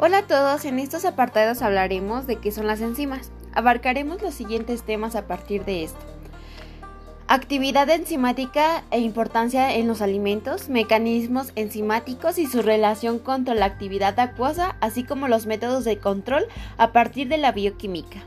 Hola a todos, en estos apartados hablaremos de qué son las enzimas. Abarcaremos los siguientes temas a partir de esto. Actividad enzimática e importancia en los alimentos, mecanismos enzimáticos y su relación con la actividad acuosa, así como los métodos de control a partir de la bioquímica.